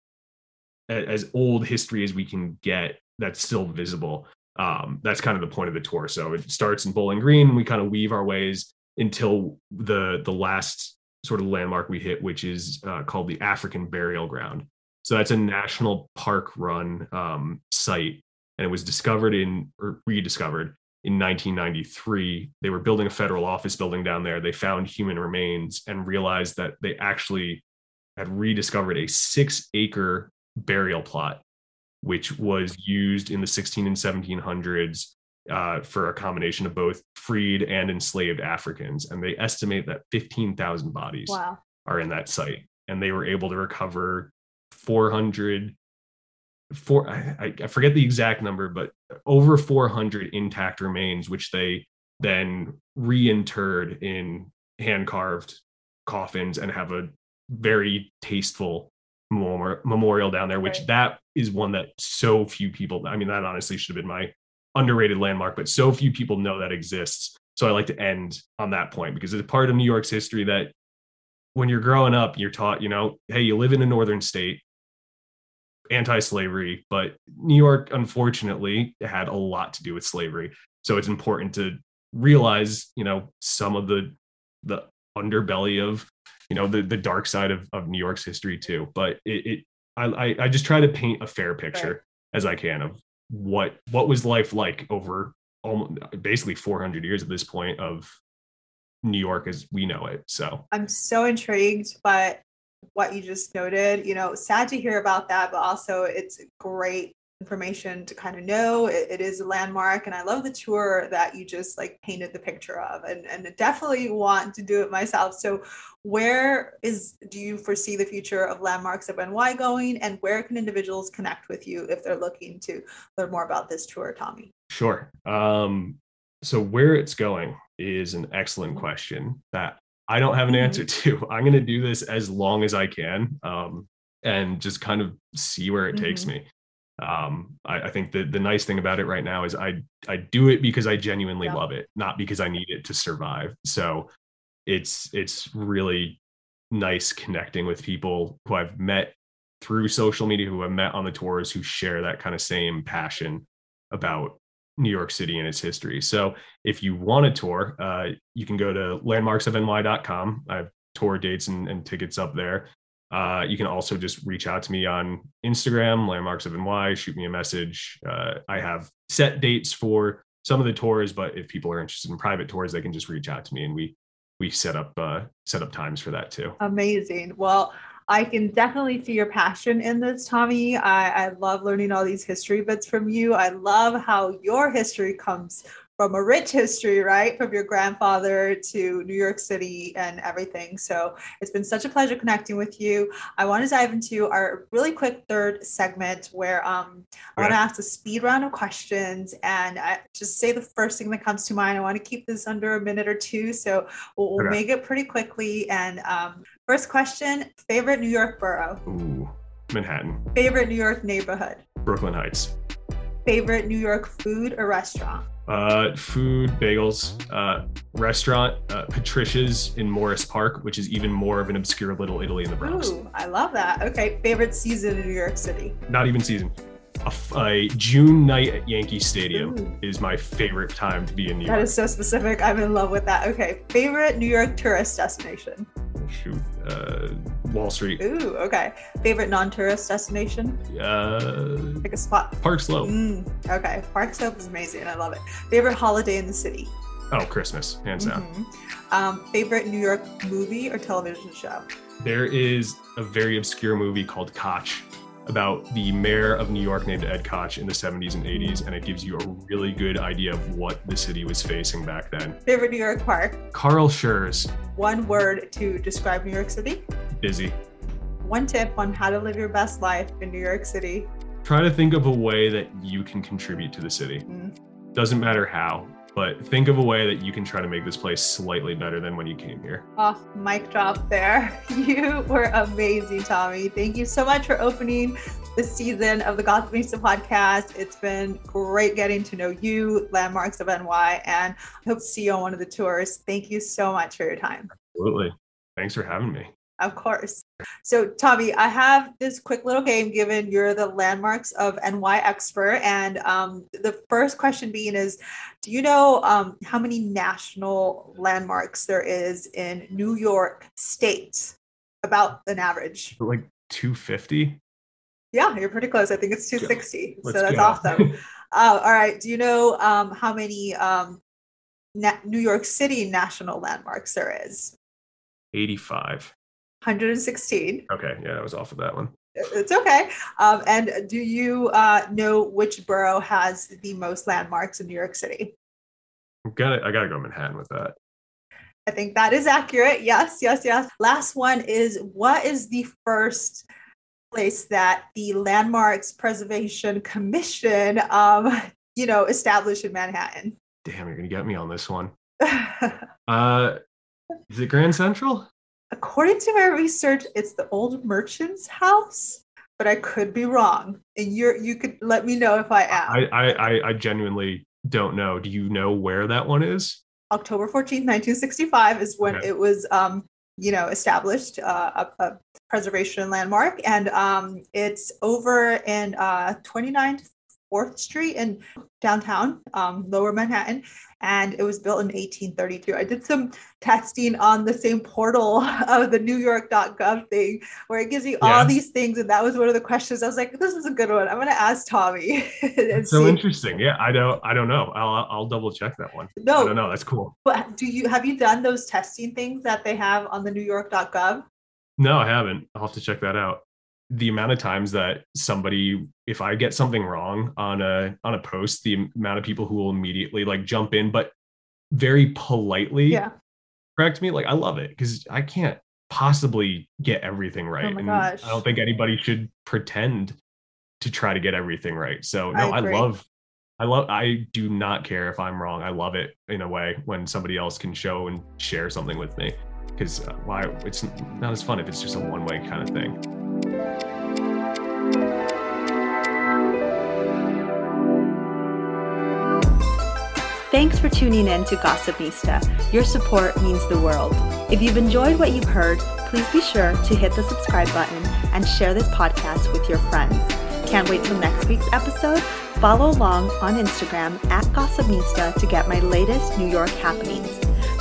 as old history as we can get that's still visible. Um, that's kind of the point of the tour. So it starts in Bowling Green. And we kind of weave our ways until the the last sort of landmark we hit, which is uh, called the African Burial Ground. So that's a national park run um, site, and it was discovered in or rediscovered in 1993. They were building a federal office building down there. They found human remains and realized that they actually had rediscovered a six acre burial plot, which was used in the 16 and 1700s uh, for a combination of both freed and enslaved Africans. And they estimate that 15,000 bodies Wow. are in that site. And they were able to recover 400, four, I, I forget the exact number, but over 400 intact remains, which they then reinterred in hand carved coffins and have a very tasteful memorial down there, which Right. that is one that so few people, I mean, that honestly should have been my underrated landmark, but so few people know that exists. So I like to end on that point because it's a part of New York's history that when you're growing up, you're taught, you know, hey, you live in a northern state, anti-slavery, but New York, unfortunately, had a lot to do with slavery. So it's important to realize, you know, some of the the underbelly of, you know, the the dark side of, of New York's history too. But it, it I, I I just try to paint a fair picture as I can of what what was life like over almost basically 400 years at this point of New York as we know it. So I'm so intrigued by what you just noted. You know, sad to hear about that, but also it's great information to kind of know. It, it is a landmark, and I love the tour that you just like painted the picture of, and and definitely want to do it myself. So, where is do you foresee the future of landmarks of NY going, and where can individuals connect with you if they're looking to learn more about this tour, Tommy? Sure. Um, so where it's going is an excellent question that I don't have an answer to. I'm going to do this as long as I can um, and just kind of see where it takes Mhm. me. Um, I, I think the the nice thing about it right now is I I do it because I genuinely Yeah. love it, not because I need it to survive. So it's it's really nice connecting with people who I've met through social media, who I've met on the tours, who share that kind of same passion about New York City and its history. So if you want a tour, uh, you can go to landmarksofny.com. I have tour dates and, and tickets up there. Uh, you can also just reach out to me on Instagram, landmarks of NY, shoot me a message. Uh, I have set dates for some of the tours, but if people are interested in private tours, they can just reach out to me and we we set up uh, set up times for that too. Amazing. Well, I can definitely see your passion in this, Tommy. I, I love learning all these history bits from you. I love how your history comes from a rich history, right? From your grandfather to New York City and everything. So it's been such a pleasure connecting with you. I want to dive into our really quick third segment where um, I want to ask a speed round of questions and I just say the first thing that comes to mind. I want to keep this under a minute or two. So we'll, we'll Okay. make it pretty quickly. And um, first question favorite New York borough, Ooh, Manhattan, favorite New York neighborhood, Brooklyn Heights, Favorite New York food or restaurant? Uh, food, bagels, uh, restaurant, uh, Patricia's in Morris Park, which is even more of an obscure little Italy in the Bronx. Ooh, I love that. Okay, favorite season in New York City? Not even season. A, a June night at Yankee Stadium Ooh. is my favorite time to be in New York. That is so specific. I'm in love with that. Okay, favorite New York tourist destination? Shoot, uh, Wall Street. Ooh, okay. Favorite non-tourist destination? Uh, Pick a spot. Park Slope. Mm, okay, Park Slope is amazing. I love it. Favorite holiday in the city? Oh, Christmas, hands down. Mm-hmm. Um, favorite New York movie or television show? There is a very obscure movie called Koch about the mayor of New York named Ed Koch in the 70s and 80s, and it gives you a really good idea of what the city was facing back then. Favorite New York park? Carl Schurz. One word to describe New York City? Busy. One tip on how to live your best life in New York City? Try to think of a way that you can contribute to the city. Mm. Doesn't matter how but think of a way that you can try to make this place slightly better than when you came here. Oh, mic drop there. You were amazing, Tommy. Thank you so much for opening this season of the Gossipnista podcast. It's been great getting to know you, Landmarks of NY, and I hope to see you on one of the tours. Thank you so much for your time. Absolutely. Thanks for having me. Of course. So, Tommy, I have this quick little game given you're the landmarks of NY expert. And um, the first question being is Do you know um, how many national landmarks there is in New York State? About an average. Like 250? Yeah, you're pretty close. I think it's 260. so that's go. awesome. uh, all right. Do you know um, how many um, Na- New York City national landmarks there is? 85. 116. Okay, yeah, I was off of that one. It's okay. Um, and do you uh, know which borough has the most landmarks in New York City? I got it. I gotta go Manhattan with that. I think that is accurate. Yes, yes, yes. Last one is what is the first place that the Landmarks Preservation Commission, um, you know, established in Manhattan? Damn, you're gonna get me on this one. uh, is it Grand Central? According to my research, it's the old merchant's house, but I could be wrong. And you're you could let me know if I am. I I, I genuinely don't know. Do you know where that one is? October 14th, 1965 is when okay. it was um, you know, established uh, a, a, preservation landmark. And um, it's over in uh, 29th 4th Street in downtown, um, lower Manhattan, and it was built in 1832. I did some testing on the same portal of the New York.gov thing where it gives you yeah. all these things. And that was one of the questions. I was like, this is a good one. I'm going to ask Tommy. so see. interesting. Yeah, I don't, I don't know. I'll, I'll double check that one. No, I don't know. That's cool. But do you, have you done those testing things that they have on the New York.gov? No, I haven't. I'll have to check that out the amount of times that somebody if i get something wrong on a on a post the amount of people who will immediately like jump in but very politely yeah. correct me like i love it because i can't possibly get everything right oh and gosh. i don't think anybody should pretend to try to get everything right so no I, I love i love i do not care if i'm wrong i love it in a way when somebody else can show and share something with me because uh, why it's not as fun if it's just a one way kind of thing Thanks for tuning in to Gossipnista. Your support means the world. If you've enjoyed what you've heard, please be sure to hit the subscribe button and share this podcast with your friends. Can't wait till next week's episode? Follow along on Instagram at Gossipnista to get my latest New York happenings.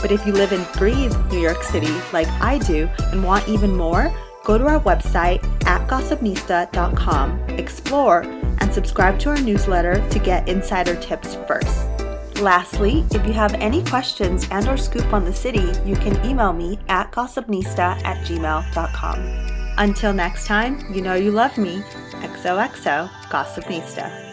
But if you live and breathe New York City like I do and want even more, go to our website at gossipnista.com, explore, and subscribe to our newsletter to get insider tips first. Lastly, if you have any questions and or scoop on the city, you can email me at gossipnista at gmail.com. Until next time, you know you love me. XOXO Gossipnista.